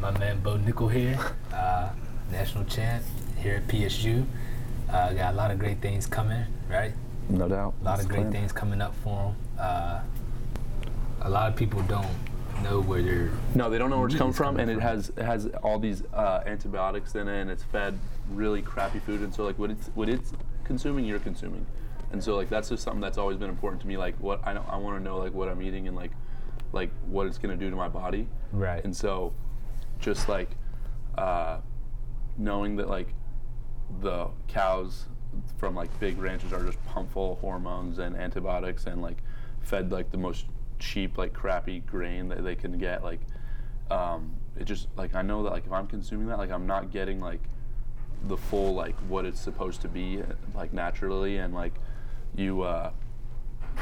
got my man Bo Nickal here, uh, national champ here at PSU. Uh, got a lot of great things coming, right? No doubt. A lot That's of great things coming up for him. Uh, a lot of people don't know where they're. No, they don't know where it's come from, coming and it has it has all these uh, antibiotics in it, and it's fed really crappy food, and so like what it's what it's consuming, you're consuming, and so like that's just something that's always been important to me. Like what I know, I want to know like what I'm eating and like like what it's gonna do to my body, Right. and so just like uh, knowing that like the cows from like big ranches are just pumped full of hormones and antibiotics and like fed like the most cheap like crappy grain that they can get like um, it just like I know that like if I'm consuming that like I'm not getting like the full like what it's supposed to be like naturally and like you uh,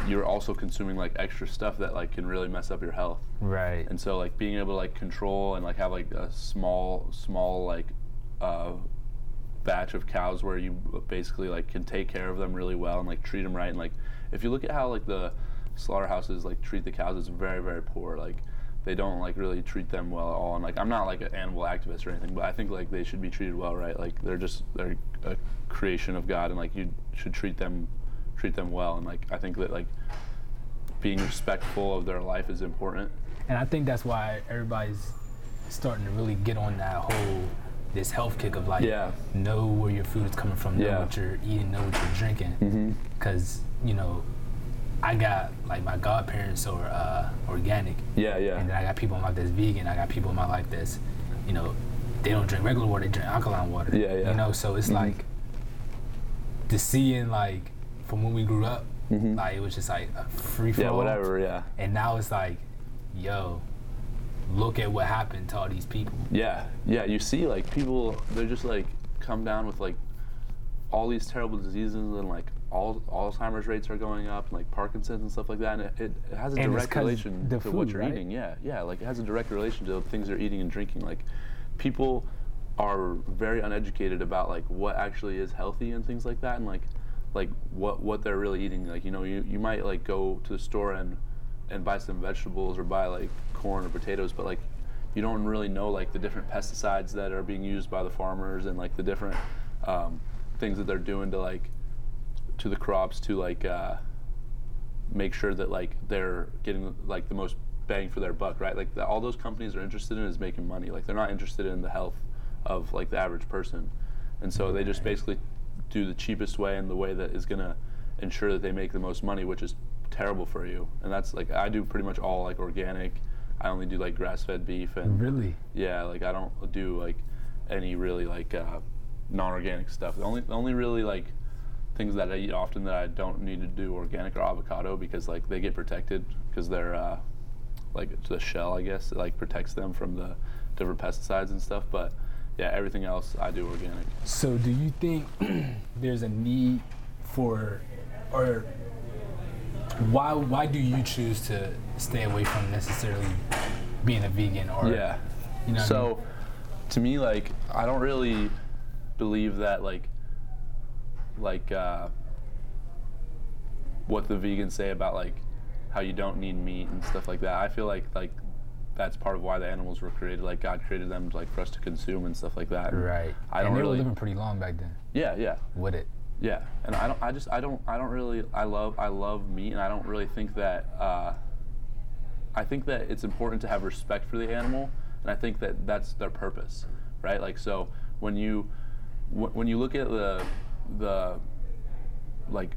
you're also consuming like extra stuff that like can really mess up your health. Right. and so like being able to like control and like have like a small small like uh, batch of cows where you basically like can take care of them really well and like treat them right. And like if you look at how like the slaughterhouses like treat the cows it's very very poor. Like they don't like really treat them well at all. And like i'm not like an animal activist or anything but i think like they should be treated well right? Like they're just they're a creation of god and like you should treat them treat them well and like i think that like being respectful of their life is important And I think that's why everybody's starting to really get on that whole this health kick of like Yeah. know where your food is coming from, know Yeah. what you're eating, know what you're drinking. mm-hmm. Cause you know, I got like my godparents are uh, organic, Yeah, yeah. and then I got people in my life that's vegan. I got people in my life that's, you know, they don't drink regular water, they drink alkaline water. Yeah, yeah. You know, so it's Mhm. like the seeing like from when we grew up, Mhm. like it was just like a free for yeah, all. whatever, yeah. And now it's like, yo, look at what happened to all these people. Yeah, yeah, you see like people they're just like come down with like all these terrible diseases and like all Alzheimer's rates are going up, and, like Parkinson's and stuff like that, and it, it, it has a And direct relation to what you're right? eating. Yeah, yeah, like it has a direct relation to things they're eating and drinking. Like people are very uneducated about like what actually is healthy and things like that, and like like what what they're really eating. Like you know, you, you might like go to the store and and buy some vegetables or buy like corn or potatoes, but like you don't really know like the different pesticides that are being used by the farmers and like the different um, things that they're doing to like to the crops to like uh, make sure that like they're getting like the most bang for their buck, right? Like the, all those companies are interested in is making money. Like they're not interested in the health of like the average person, and so they just basically do the cheapest way and the way that is gonna ensure that they make the most money, which is terrible for you. And that's like I do pretty much all like organic. I only do like grass-fed beef and Really? yeah, like I don't do like any really like uh, non-organic stuff. The only the only really like things that I eat often that I don't need to do organic are avocado because like they get protected because they're uh, like the shell I guess it, like protects them from the different pesticides and stuff. But yeah, everything else I do organic. So do you think there's a need for, or why why do you choose to stay away from necessarily being a vegan or yeah. you know what I so mean? to me like i don't really believe that like like uh, what the vegans say about like how you don't need meat and stuff like that i feel like like that's part of why the animals were created like god created them like for us to consume and stuff like that right? i don't and they really were living pretty long back then yeah yeah with it. yeah, and I don't. I just. I don't. I don't really. I love. I love meat, and I don't really think that. Uh, I think that it's important to have respect for the animal, and I think that that's their purpose, right? Like so, when you, wh- when you look at the, the, like,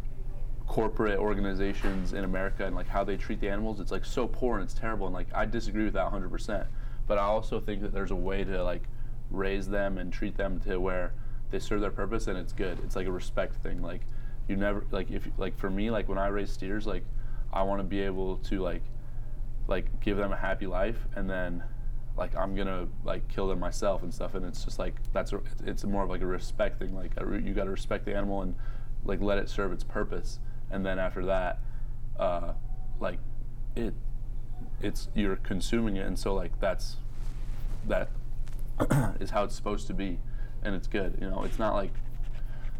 corporate organizations in America and like how they treat the animals, it's like so poor and it's terrible, and like I disagree with that 100%. But I also think that there's a way to like raise them and treat them to where they serve their purpose and it's good. It's like a respect thing. Like you never like if like for me like when I raise steers like I want to be able to like like give them a happy life and then like I'm gonna like kill them myself and stuff and it's just like that's a, it's more of like a respect thing like re- you got to respect the animal and like let it serve its purpose and then after that uh like it it's you're consuming it. And so like that's that is how it's supposed to be. And it's good you know? It's not like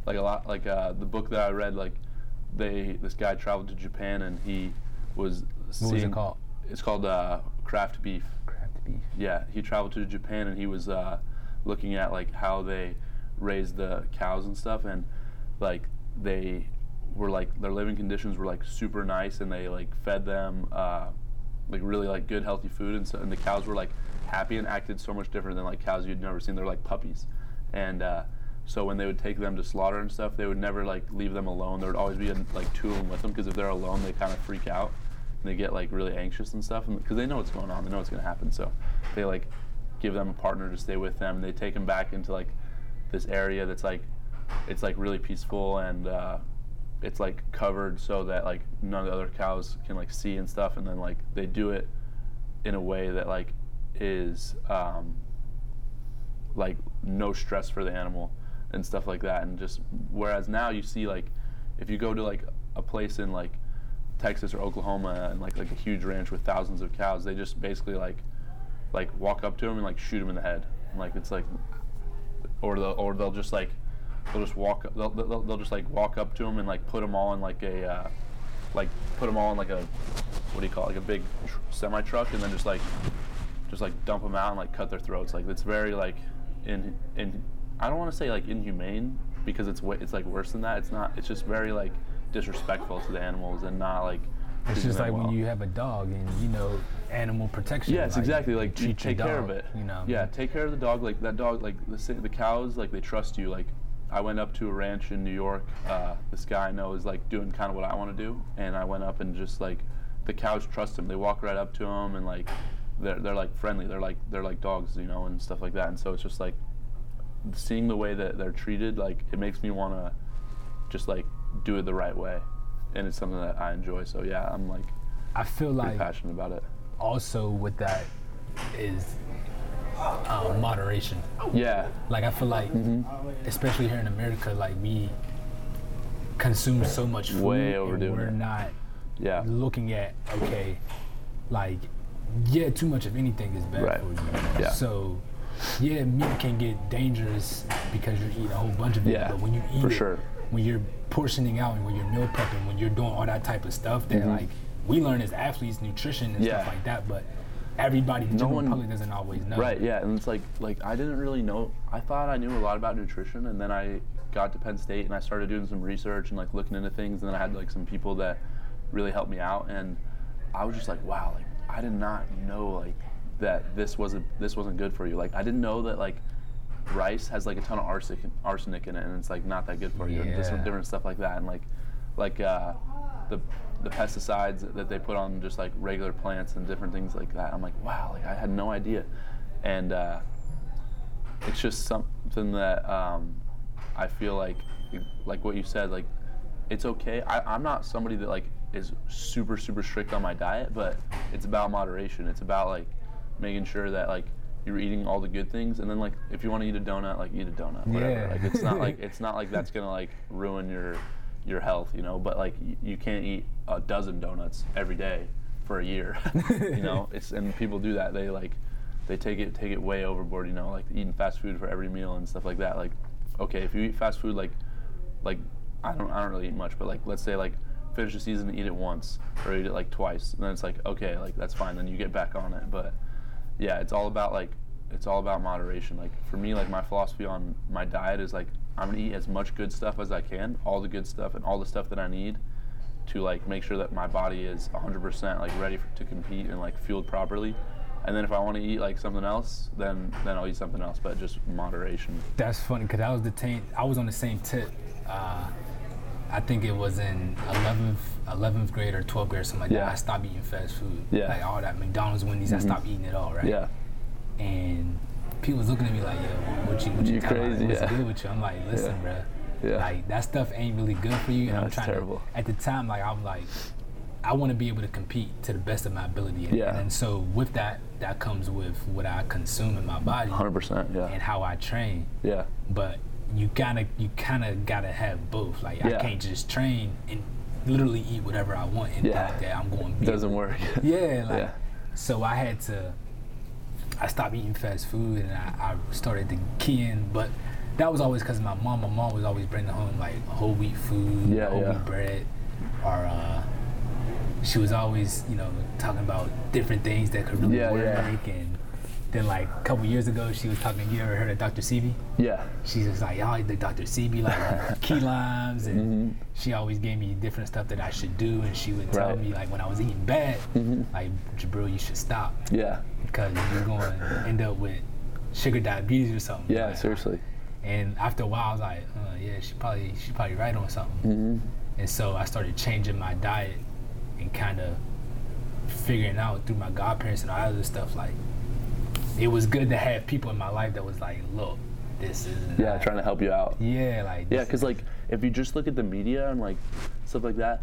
like a lot like uh, the book that I read like they this guy traveled to Japan and he was What was it called? it's called uh, craft beef. Craft beef. Yeah, he traveled to Japan and he was uh, looking at like how they raise the cows and stuff, and like they were like their living conditions were like super nice, and they like fed them uh, like really like good healthy food, and so and the cows were like happy and acted so much different than like cows you'd never seen. They're like puppies, and uh, so when they would take them to slaughter and stuff, they would never like leave them alone. There would always be like two of them with them because if they're alone, they kind of freak out and they get like really anxious and stuff because they know what's going on, they know what's going to happen. So they like give them a partner to stay with them. And They take them back into like this area that's like it's like really peaceful and uh, it's like covered so that like none of the other cows can like see and stuff. And then like they do it in a way that like is um, like no stress for the animal and stuff like that. And just whereas now you see like if you go to like a place in like Texas or Oklahoma and like like a huge ranch with thousands of cows, they just basically like like walk up to them and like shoot them in the head. Like it's like, or they'll or they'll just like they'll just walk they'll, they'll, they'll just like walk up to them and like put them all in like a uh, like put them all in like a what do you call it like a big tr- semi truck and then just like just like dump them out and like cut their throats. Like it's very like in in I don't want to say like inhumane because it's wa- it's like worse than that. It's not. It's just very like disrespectful to the animals and not like. It's just like well. when you have a dog and you know animal protection. Yes, exactly. Like you treat your take care of it. You know. Yeah, take care of the dog. Like that dog. Like the the cows. Like they trust you. Like I went up to a ranch in New York. Uh, this guy I know is like doing kind of what I want to do, and I went up and just like the cows trust him. They walk right up to him and like they're they're like friendly. They're like they're like dogs, you know, and stuff like that. And so it's just like seeing the way that they're treated. Like it makes me want to just like do it the right way, and it's something that I enjoy. So yeah, I'm like I feel like passionate about it. also with that is uh, moderation. Yeah. Like I feel like, Mm-hmm. especially here in America, like we consume so much food Way and overdoing we're not Yeah. looking at okay, like yeah, too much of anything is bad Right. for you. Yeah. So yeah, meat can get dangerous because you eat a whole bunch of it. Yeah, But when you eat for it, sure. when you're portioning out and when you're meal prepping, when you're doing all that type of stuff, that like we learn as athletes, nutrition and Mm-hmm. Yeah. stuff like that. But everybody, the No general one- public, doesn't always know. Right, yeah, and it's like like I didn't really know. I thought I knew a lot about nutrition, and then I got to Penn State and I started doing some research and like looking into things, and then I had like some people that really helped me out, and I was just like, wow, like I did not know like that this wasn't this wasn't good for you. Like I didn't know that like rice has like a ton of arsenic arsenic in it, and it's like not that good for you, and just different stuff like that, and like like uh, the the pesticides that they put on just like regular plants and different things like that. I'm like, wow, like I had no idea, and uh, it's just something that um, I feel like, like what you said, like it's okay. I, I'm not somebody that like is super super strict on my diet, but it's about moderation. It's about like making sure that like you're eating all the good things, and then like if you want to eat a donut, like eat a donut, whatever. Yeah. Like it's not like it's not like that's gonna like ruin your your health, you know. But like y- you can't eat a dozen donuts every day for a year, you know. It's and people do that. They like they take it take it way overboard, you know, like eating fast food for every meal and stuff like that. Like, okay, if you eat fast food, like like I don't I don't really eat much, but like let's say like finish the season and eat it once or eat it like twice, and then it's like okay, like that's fine. Then you get back on it, but yeah, it's all about like it's all about moderation. Like for me, like my philosophy on my diet is like I'm gonna eat as much good stuff as I can, all the good stuff and all the stuff that I need to like make sure that my body is 100% like ready for, to compete and like fueled properly. And then if I want to eat like something else, then then I'll eat something else, but just moderation. That's funny because I was detained. I was on the same tip. Uh, I think it was in 11th, 11th grade or 12th grade or something like Yeah. that. I stopped eating fast food. Yeah. Like all that McDonald's, Wendy's, I stopped eating it all, right? Yeah. And people was looking at me like, yo, what you, what you, You talking about? What's yeah. good with you? I'm like, listen, Yeah. bruh. Yeah. Like that stuff ain't really good for you. And No, I'm trying terrible. to. At the time, like I'm like, I want to be able to compete to the best of my ability. And, Yeah. and so with that, that comes with what I consume in my body 100%. Yeah. and how I train Yeah. but you gotta you kind of gotta have both. Like I can't just train and literally eat whatever I want and Yeah. think that I'm going to be. Doesn't work. Yeah, like Yeah. so I had to. I stopped eating fast food and I, I started to key but that was always because my mom. My mom was always bringing home like whole wheat food, Yeah, whole yeah. wheat bread, or uh, she was always you know talking about different things that could really Yeah, work and then like a couple years ago, she was talking. You ever heard of Dr. Sebi? Yeah. She's just like, y'all the Dr. Sebi, like key limes, and Mm-hmm. she always gave me different stuff that I should do, and she would tell Right. me like when I was eating bad, like Jibril, you should stop Yeah. Because you're going to end up with sugar diabetes or something. Yeah. Like, Seriously. And after a while, I was like, uh, yeah, she probably she probably right on something. Mm-hmm. And so I started changing my diet and kind of figuring out through my godparents and all that other stuff. Like, it was good to have people in my life that was like, look, this is Yeah. Trying to help you out. yeah, like Yeah, because like if you just look at the media and like stuff like that,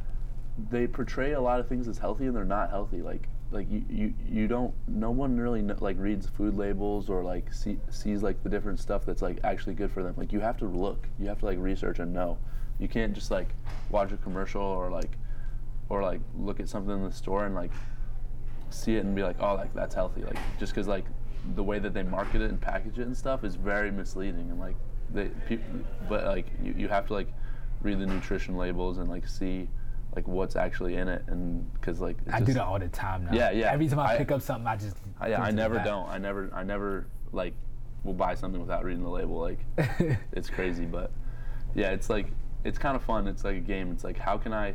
they portray a lot of things as healthy and they're not healthy. Like like you you, you don't no one really kn- like reads food labels or like see, sees like the different stuff that's like actually good for them. Like you have to look, you have to like research and know. You can't just like watch a commercial or like or like look at something in the store and like see it and be like, oh, like that's healthy. Like just because like the way that they market it and package it and stuff is very misleading and like they people, but like you, you have to like read the nutrition labels and like see like what's actually in it and because like I do that all the time now. Yeah, yeah. Every time I, I- pick up something, I just I, yeah, I never don't. I never I never like will buy something without reading the label. Like it's crazy, but yeah, it's like it's kind of fun. It's like a game. It's like how can I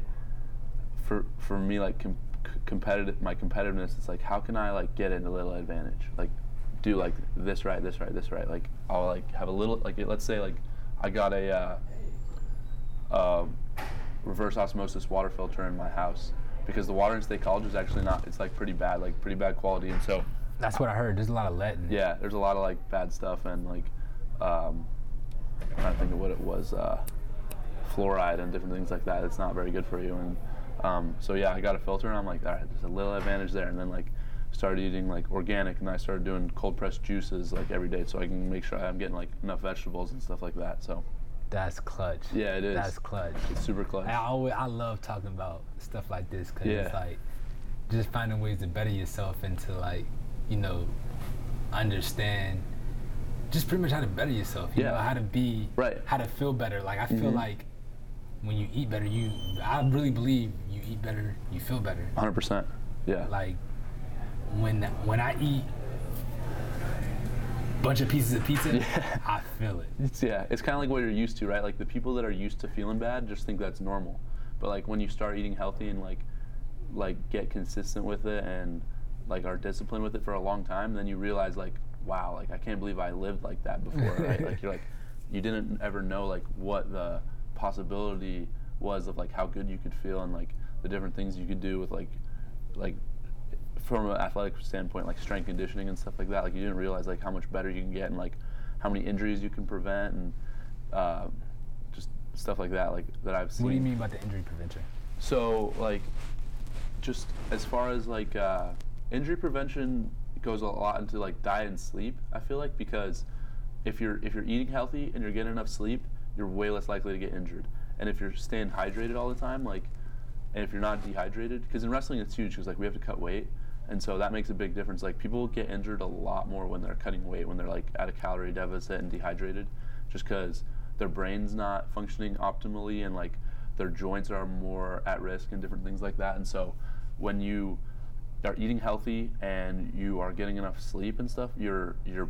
for for me like com- competitive my competitiveness it's like how can I like get in a little advantage like do like this right this right this right like I'll like have a little like let's say like I got a uh, uh, reverse osmosis water filter in my house because the water in State College is actually not it's like pretty bad like pretty bad quality and so That's what I heard. There's a lot of lead in yeah, there's a lot of like bad stuff and like um, I'm trying to think of what it was, uh, fluoride and different things like that. It's not very good for you. And um, so yeah, I got a filter and I'm like, all right, there's a little advantage there. And then like started eating like organic and I started doing cold pressed juices like every day so I can make sure I'm getting like enough vegetables and stuff like that. So That's clutch. yeah, it is. That's clutch. it's super clutch. I always I love talking about stuff like this because it's like just finding ways to better yourself and to like you know understand just pretty much how to better yourself. You Yeah. know how to be Right. how to feel better. Like I feel Mhm. like when you eat better, you I really believe you eat better, you feel better. 100%. Yeah. Like when when I eat bunch of pieces of pizza, Yeah. I feel it. It's, yeah, it's kind of like what you're used to, right? Like the people that are used to feeling bad just think that's normal. But like when you start eating healthy and like like get consistent with it and like are disciplined with it for a long time, then you realize like, wow, like I can't believe I lived like that before, right? Like you're like you didn't ever know like what the possibility was of like how good you could feel and like the different things you could do with like like from an athletic standpoint, like strength conditioning and stuff like that, like you didn't realize like how much better you can get and like how many injuries you can prevent and uh, just stuff like that, like that I've seen. What do you mean about the injury prevention? So like, just as far as like uh, injury prevention goes a lot into like diet and sleep. I feel like because if you're if you're eating healthy and you're getting enough sleep, you're way less likely to get injured. And if you're staying hydrated all the time, like, and if you're not dehydrated, because in wrestling it's huge because like we have to cut weight, and so that makes a big difference. Like people get injured a lot more when they're cutting weight, when they're like at a calorie deficit and dehydrated, just because their brain's not functioning optimally and like their joints are more at risk and different things like that. And so when you are eating healthy and you are getting enough sleep and stuff, your your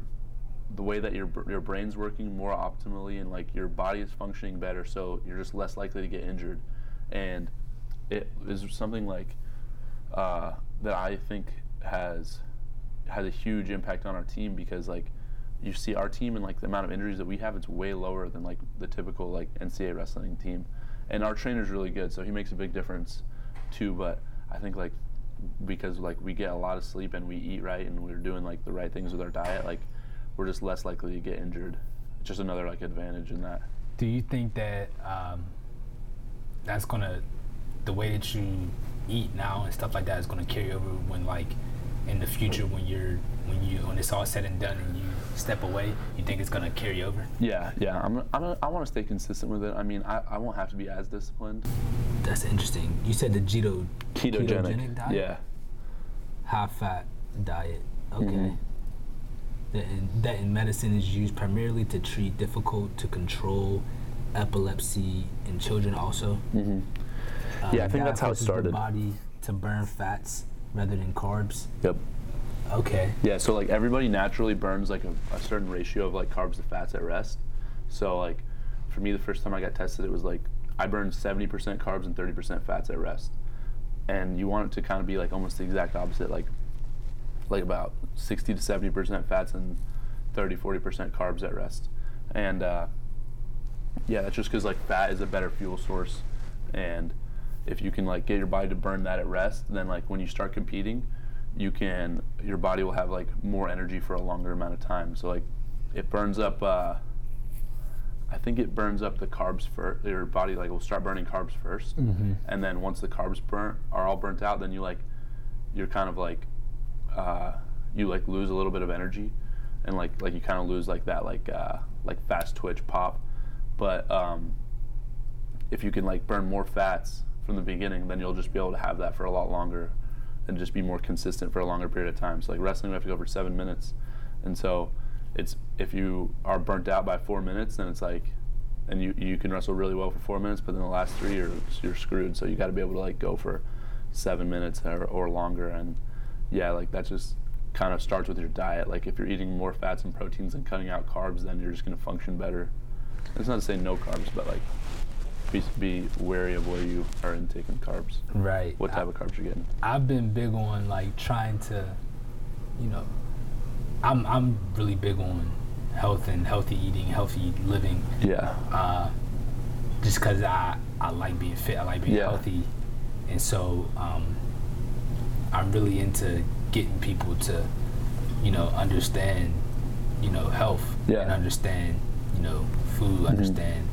the way that your your brain's working more optimally and like your body is functioning better, so you're just less likely to get injured. And it is something like uh, that I think has has a huge impact on our team because like you see our team and like the amount of injuries that we have, it's way lower than like the typical like NCAA wrestling team. And our trainer's really good, so he makes a big difference too. But I think like because like we get a lot of sleep and we eat right and we're doing like the right things with our diet, like we're just less likely to get injured. It's just another like advantage in that. Do you think that um, that's gonna the way that you eat now and stuff like that is gonna carry over when like in the future when you're when you when it's all said and done and you step away? You think it's gonna carry over? Yeah, yeah. I'm, I'm, I want to stay consistent with it. I mean, I, I won't have to be as disciplined. That's interesting. You said the keto Ketogenic. diet, Yeah. high fat diet. Okay. Mhm. That, in, that in medicine is used primarily to treat difficult to control epilepsy in children also. hmm Uh, Yeah, I think diet that's how it started. The body to burn fats rather than carbs. Yep. Okay. Yeah, so like everybody naturally burns like a, a certain ratio of like carbs to fats at rest. So like for me, the first time I got tested, it was like I burned 70% carbs and 30% fats at rest. And you want it to kind of be like almost the exact opposite, like like about 60 to 70% fats and 30, 40% carbs at rest. And uh, yeah, that's just because like fat is a better fuel source, and if you can like get your body to burn that at rest, then like when you start competing, you can your body will have like more energy for a longer amount of time. So like it burns up. Uh, I think it burns up the carbs first. Your body like will start burning carbs 1st Mm-hmm. and then once the carbs burn are all burnt out, then you like you're kind of like uh, you like lose a little bit of energy, and like like you kind of lose like that like uh, like fast twitch pop. But um, if you can like burn more fats from the beginning, then you'll just be able to have that for a lot longer, and just be more consistent for a longer period of time. So like wrestling, we have to go for seven minutes, and so it's if you are burnt out by four minutes, then it's like, and you you can wrestle really well for four minutes, but then the last three you're you're screwed. So you got to be able to like go for seven minutes or, or longer, and yeah, like that just kind of starts with your diet. Like if you're eating more fats and proteins and cutting out carbs, then you're just gonna function better. It's not to say no carbs, but like be, be wary of where you are intaking carbs. Right. What type of carbs you're getting. I've been big on like trying to, you know, I'm I'm really big on health and healthy eating, healthy living. Yeah. Uh, just because I I like being fit, I like being Yeah. healthy, and so um, I'm really into getting people to, you know, understand, you know, health Yeah. and understand, you know, food, understand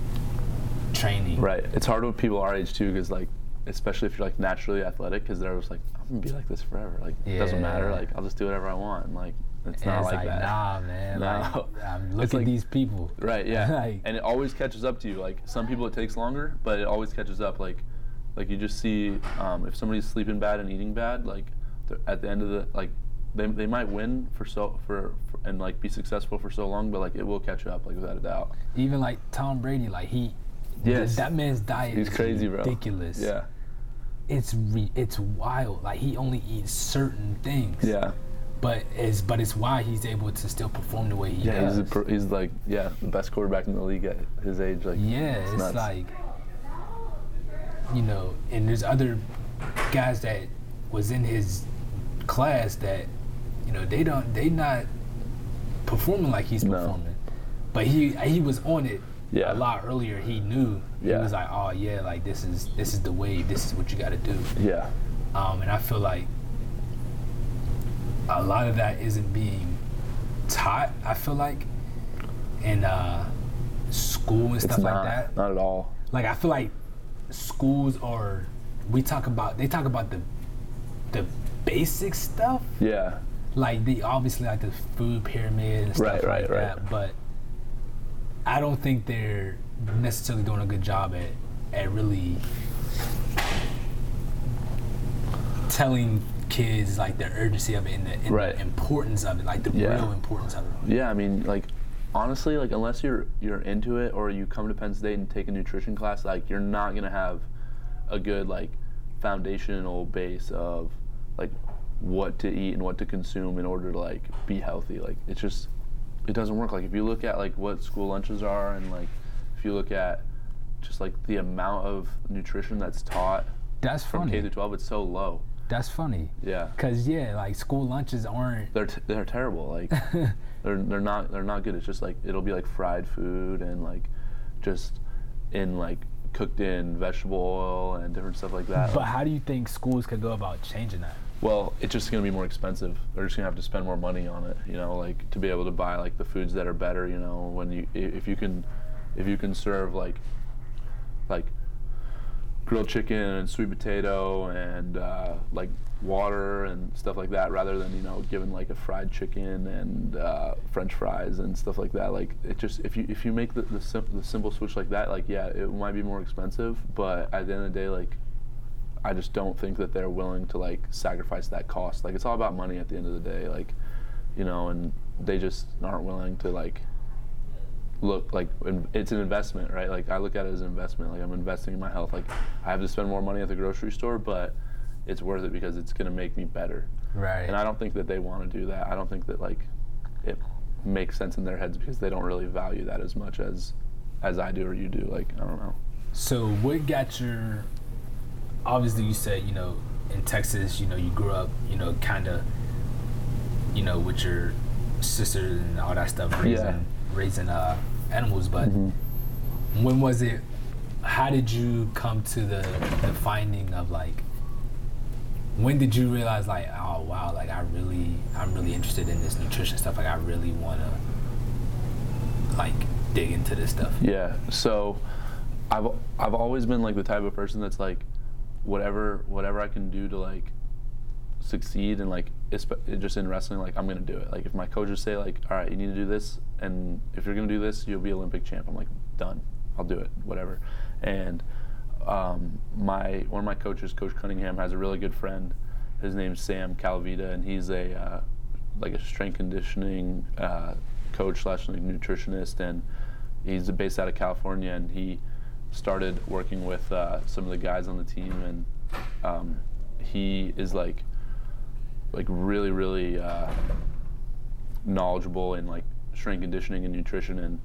training. Right. It's hard with people our age too, because like, especially if you're like naturally athletic, because they're just like, I'm gonna be like this forever. Like, it doesn't matter. Like, I'll just do whatever I want. And, like, it's And not it's like, like, that. nah, man. No. Like, um, look It's at like- these people. Right. Yeah. Like- and it always catches up to you. Like some people, it takes longer, but it always catches up. Like, like you just see um, if somebody's sleeping bad and eating bad, like at the end of the like. They, they might win for so for, for and like be successful for so long, but like it will catch up, like without a doubt. Even like Tom Brady, like he, Yes. that man's diet He's is crazy, bro. ridiculous. Yeah, it's re- it's wild. Like he only eats certain things. yeah, But it's but it's why he's able to still perform the way he yeah. does. He's pro- he's like yeah the best quarterback in the league at his age. Like yeah, it's, nuts. like you know, and there's other guys that was in his class that you know they don't they not performing like he's No. performing. But he he was on it Yeah. a lot earlier. He knew. Yeah. He was like, oh yeah, like this is this is the wave. This is what you got to do. yeah, Um, and I feel like a lot of that isn't being taught. I feel like in uh, school and it's stuff not like that. not at all. Like I feel like schools are. We talk about they talk about the the basic stuff, Yeah, like the obviously like the food pyramid and stuff Right, right, like right. that. But I don't think they're necessarily doing a good job at at really telling kids like the urgency of it and the, and Right. the importance of it, like the Yeah. real importance of it. Yeah, I mean, like honestly, like unless you're you're into it or you come to Penn State and take a nutrition class, like you're not gonna have a good like foundational base of like what to eat and what to consume in order to like be healthy. Like it's just it doesn't work. Like if you look at like what school lunches are and like if you look at just like the amount of nutrition that's taught That's from K to 12, it's so low. That's funny. Yeah. Cause yeah, like school lunches aren't. they're t- they're terrible. Like they're they're not they're not good. It's just like it'll be like fried food and like just in like cooked in vegetable oil and different stuff like that. But how do you think schools could go about changing that? Well, it's just gonna be more expensive. They're just gonna have to spend more money on it. You know, like to be able to buy like the foods that are better. You know, when you if you can if you can serve like like grilled chicken and sweet potato and uh, like water and stuff like that rather than you know giving like a fried chicken and uh, french fries and stuff like that like it just if you if you make the, the, sim- the simple switch like that like yeah it might be more expensive but at the end of the day like i just don't think that they're willing to like sacrifice that cost like it's all about money at the end of the day like you know and they just aren't willing to like look like it's an investment, right? Like I look at it as an investment. Like I'm investing in my health. Like I have to spend more money at the grocery store, but it's worth it because it's gonna make me better. Right. And I don't think that they want to do that. I don't think that like it makes sense in their heads because they don't really value that as much as as I do or you do. Like I don't know. So what got your? Obviously, you said you know in Texas, you know you grew up, you know, kind of, you know, with your sisters and all that stuff, raising Yeah. raising uh, animals. But Mm-hmm. when was it? How did you come to the the finding of like? When did you realize like, oh wow, like I really, I'm really interested in this nutrition stuff. Like I really want to, like, dig into this stuff. Yeah. So I've I've always been like the type of person that's like whatever whatever I can do to like succeed and like just in wrestling like I'm gonna do it. Like if my coaches say like all right you need to do this and if you're gonna do this you'll be Olympic champ. I'm like done. I'll do it. Whatever. And um, my one of my coaches, Coach Cunningham, has a really good friend. His name's Sam Calavitta, and he's a uh, like a strength conditioning uh, coach slash nutritionist, and he's based out of California. And he started working with uh, some of the guys on the team, and um, he is like like really really uh, knowledgeable in like strength conditioning and nutrition. And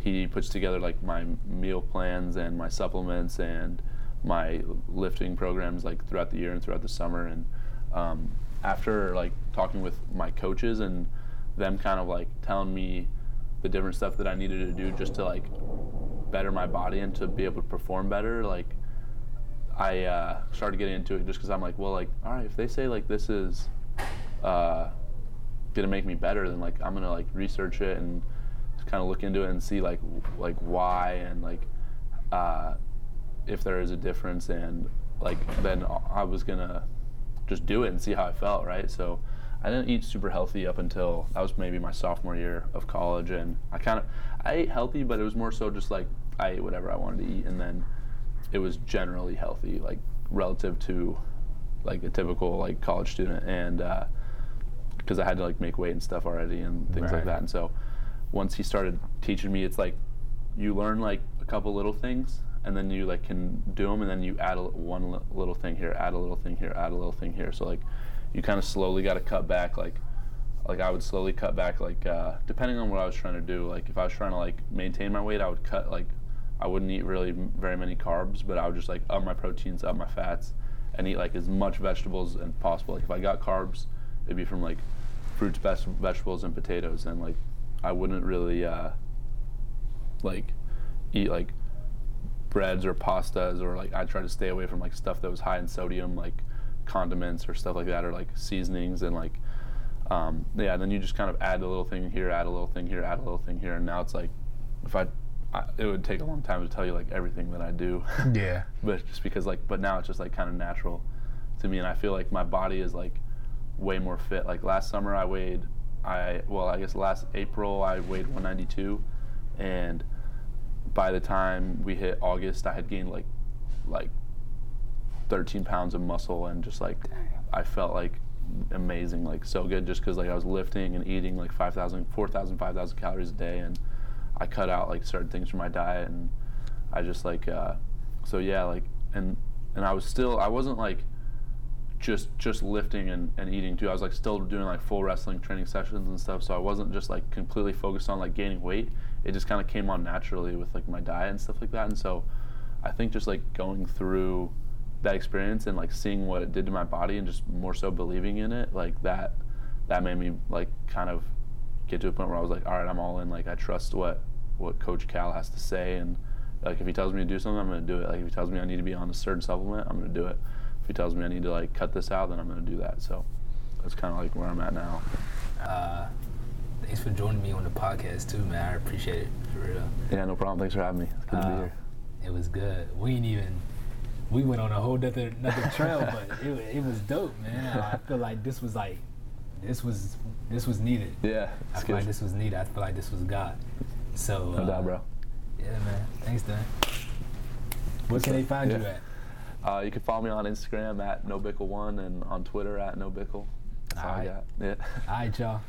he puts together like my meal plans and my supplements and my lifting programs like throughout the year and throughout the summer. And um, after like talking with my coaches and them kind of like telling me the different stuff that I needed to do just to like better my body and to be able to perform better like I uh, started getting into it just because I'm like well like all right if they say like this is uh, gonna make me better then like I'm gonna like research it and kind of look into it and see like w- like why and like uh, if there is a difference and like then I was gonna just do it and see how I felt right? So I didn't eat super healthy up until that was maybe my sophomore year of college and I kind of I ate healthy but it was more so just like I ate whatever I wanted to eat and then it was generally healthy like relative to like a typical like college student and uh, because I had to like make weight and stuff already and things Right. like that. And so once he started teaching me, it's like you learn like a couple little things and then you like can do them and then you add a, one li- little thing here, add a little thing here, add a little thing here. So like you kind of slowly got to cut back like like I would slowly cut back like uh, depending on what I was trying to do. Like if I was trying to like maintain my weight, I would cut like I wouldn't eat really very many carbs, but I would just like up my proteins, up my fats, and eat like as much vegetables as possible. Like if I got carbs, it'd be from like fruits, best vegetables, and potatoes, and like I wouldn't really uh, like eat like breads or pastas or like I try to stay away from like stuff that was high in sodium, like condiments or stuff like that, or like seasonings and like um, yeah. Then you just kind of add a little thing here, add a little thing here, add a little thing here, and now it's like if I, I it would take a long time to tell you like everything that I do. Yeah. but just because like but now it's just like kind of natural to me and i feel like my body is like way more fit like last summer i weighed i well i guess last april i weighed 192 and by the time we hit august i had gained like like 13 pounds of muscle and just like i felt like amazing like so good just because like i was lifting and eating like 5000 4000 5000 calories a day and i cut out like certain things from my diet and i just like uh, so yeah like and and i was still i wasn't like just just lifting and, and eating too. I was like still doing like full wrestling training sessions and stuff so i wasn't just like completely focused on like gaining weight. It just kind of came on naturally with like my diet and stuff like that and so i think just like going through that experience and like seeing what it did to my body and just more so believing in it like that that made me like kind of get to a point where i was like all right i'm all in like i trust what what coach cal has to say and like if he tells me to do something i'm going to do it like if he tells me i need to be on a certain supplement i'm going to do it if he tells me i need to like cut this out then i'm going to do that so that's kind of like where i'm at now Uh, thanks for joining me on the podcast too, man. I appreciate it for real. yeah no problem thanks for having me it's good to be Uh, here It was good. We ain't even. We went on a whole other another trail, but it, it was dope, man. I feel like this was like, this was this was needed. yeah I feel like this was needed. I feel like this was God. So. no uh, doubt bro Yeah, man. Thanks, Dan. Where can they find you at? uh, you can follow me on instagram at nobickle1 and on twitter at nobickle that's all i Alright. got yeah All right, y'all.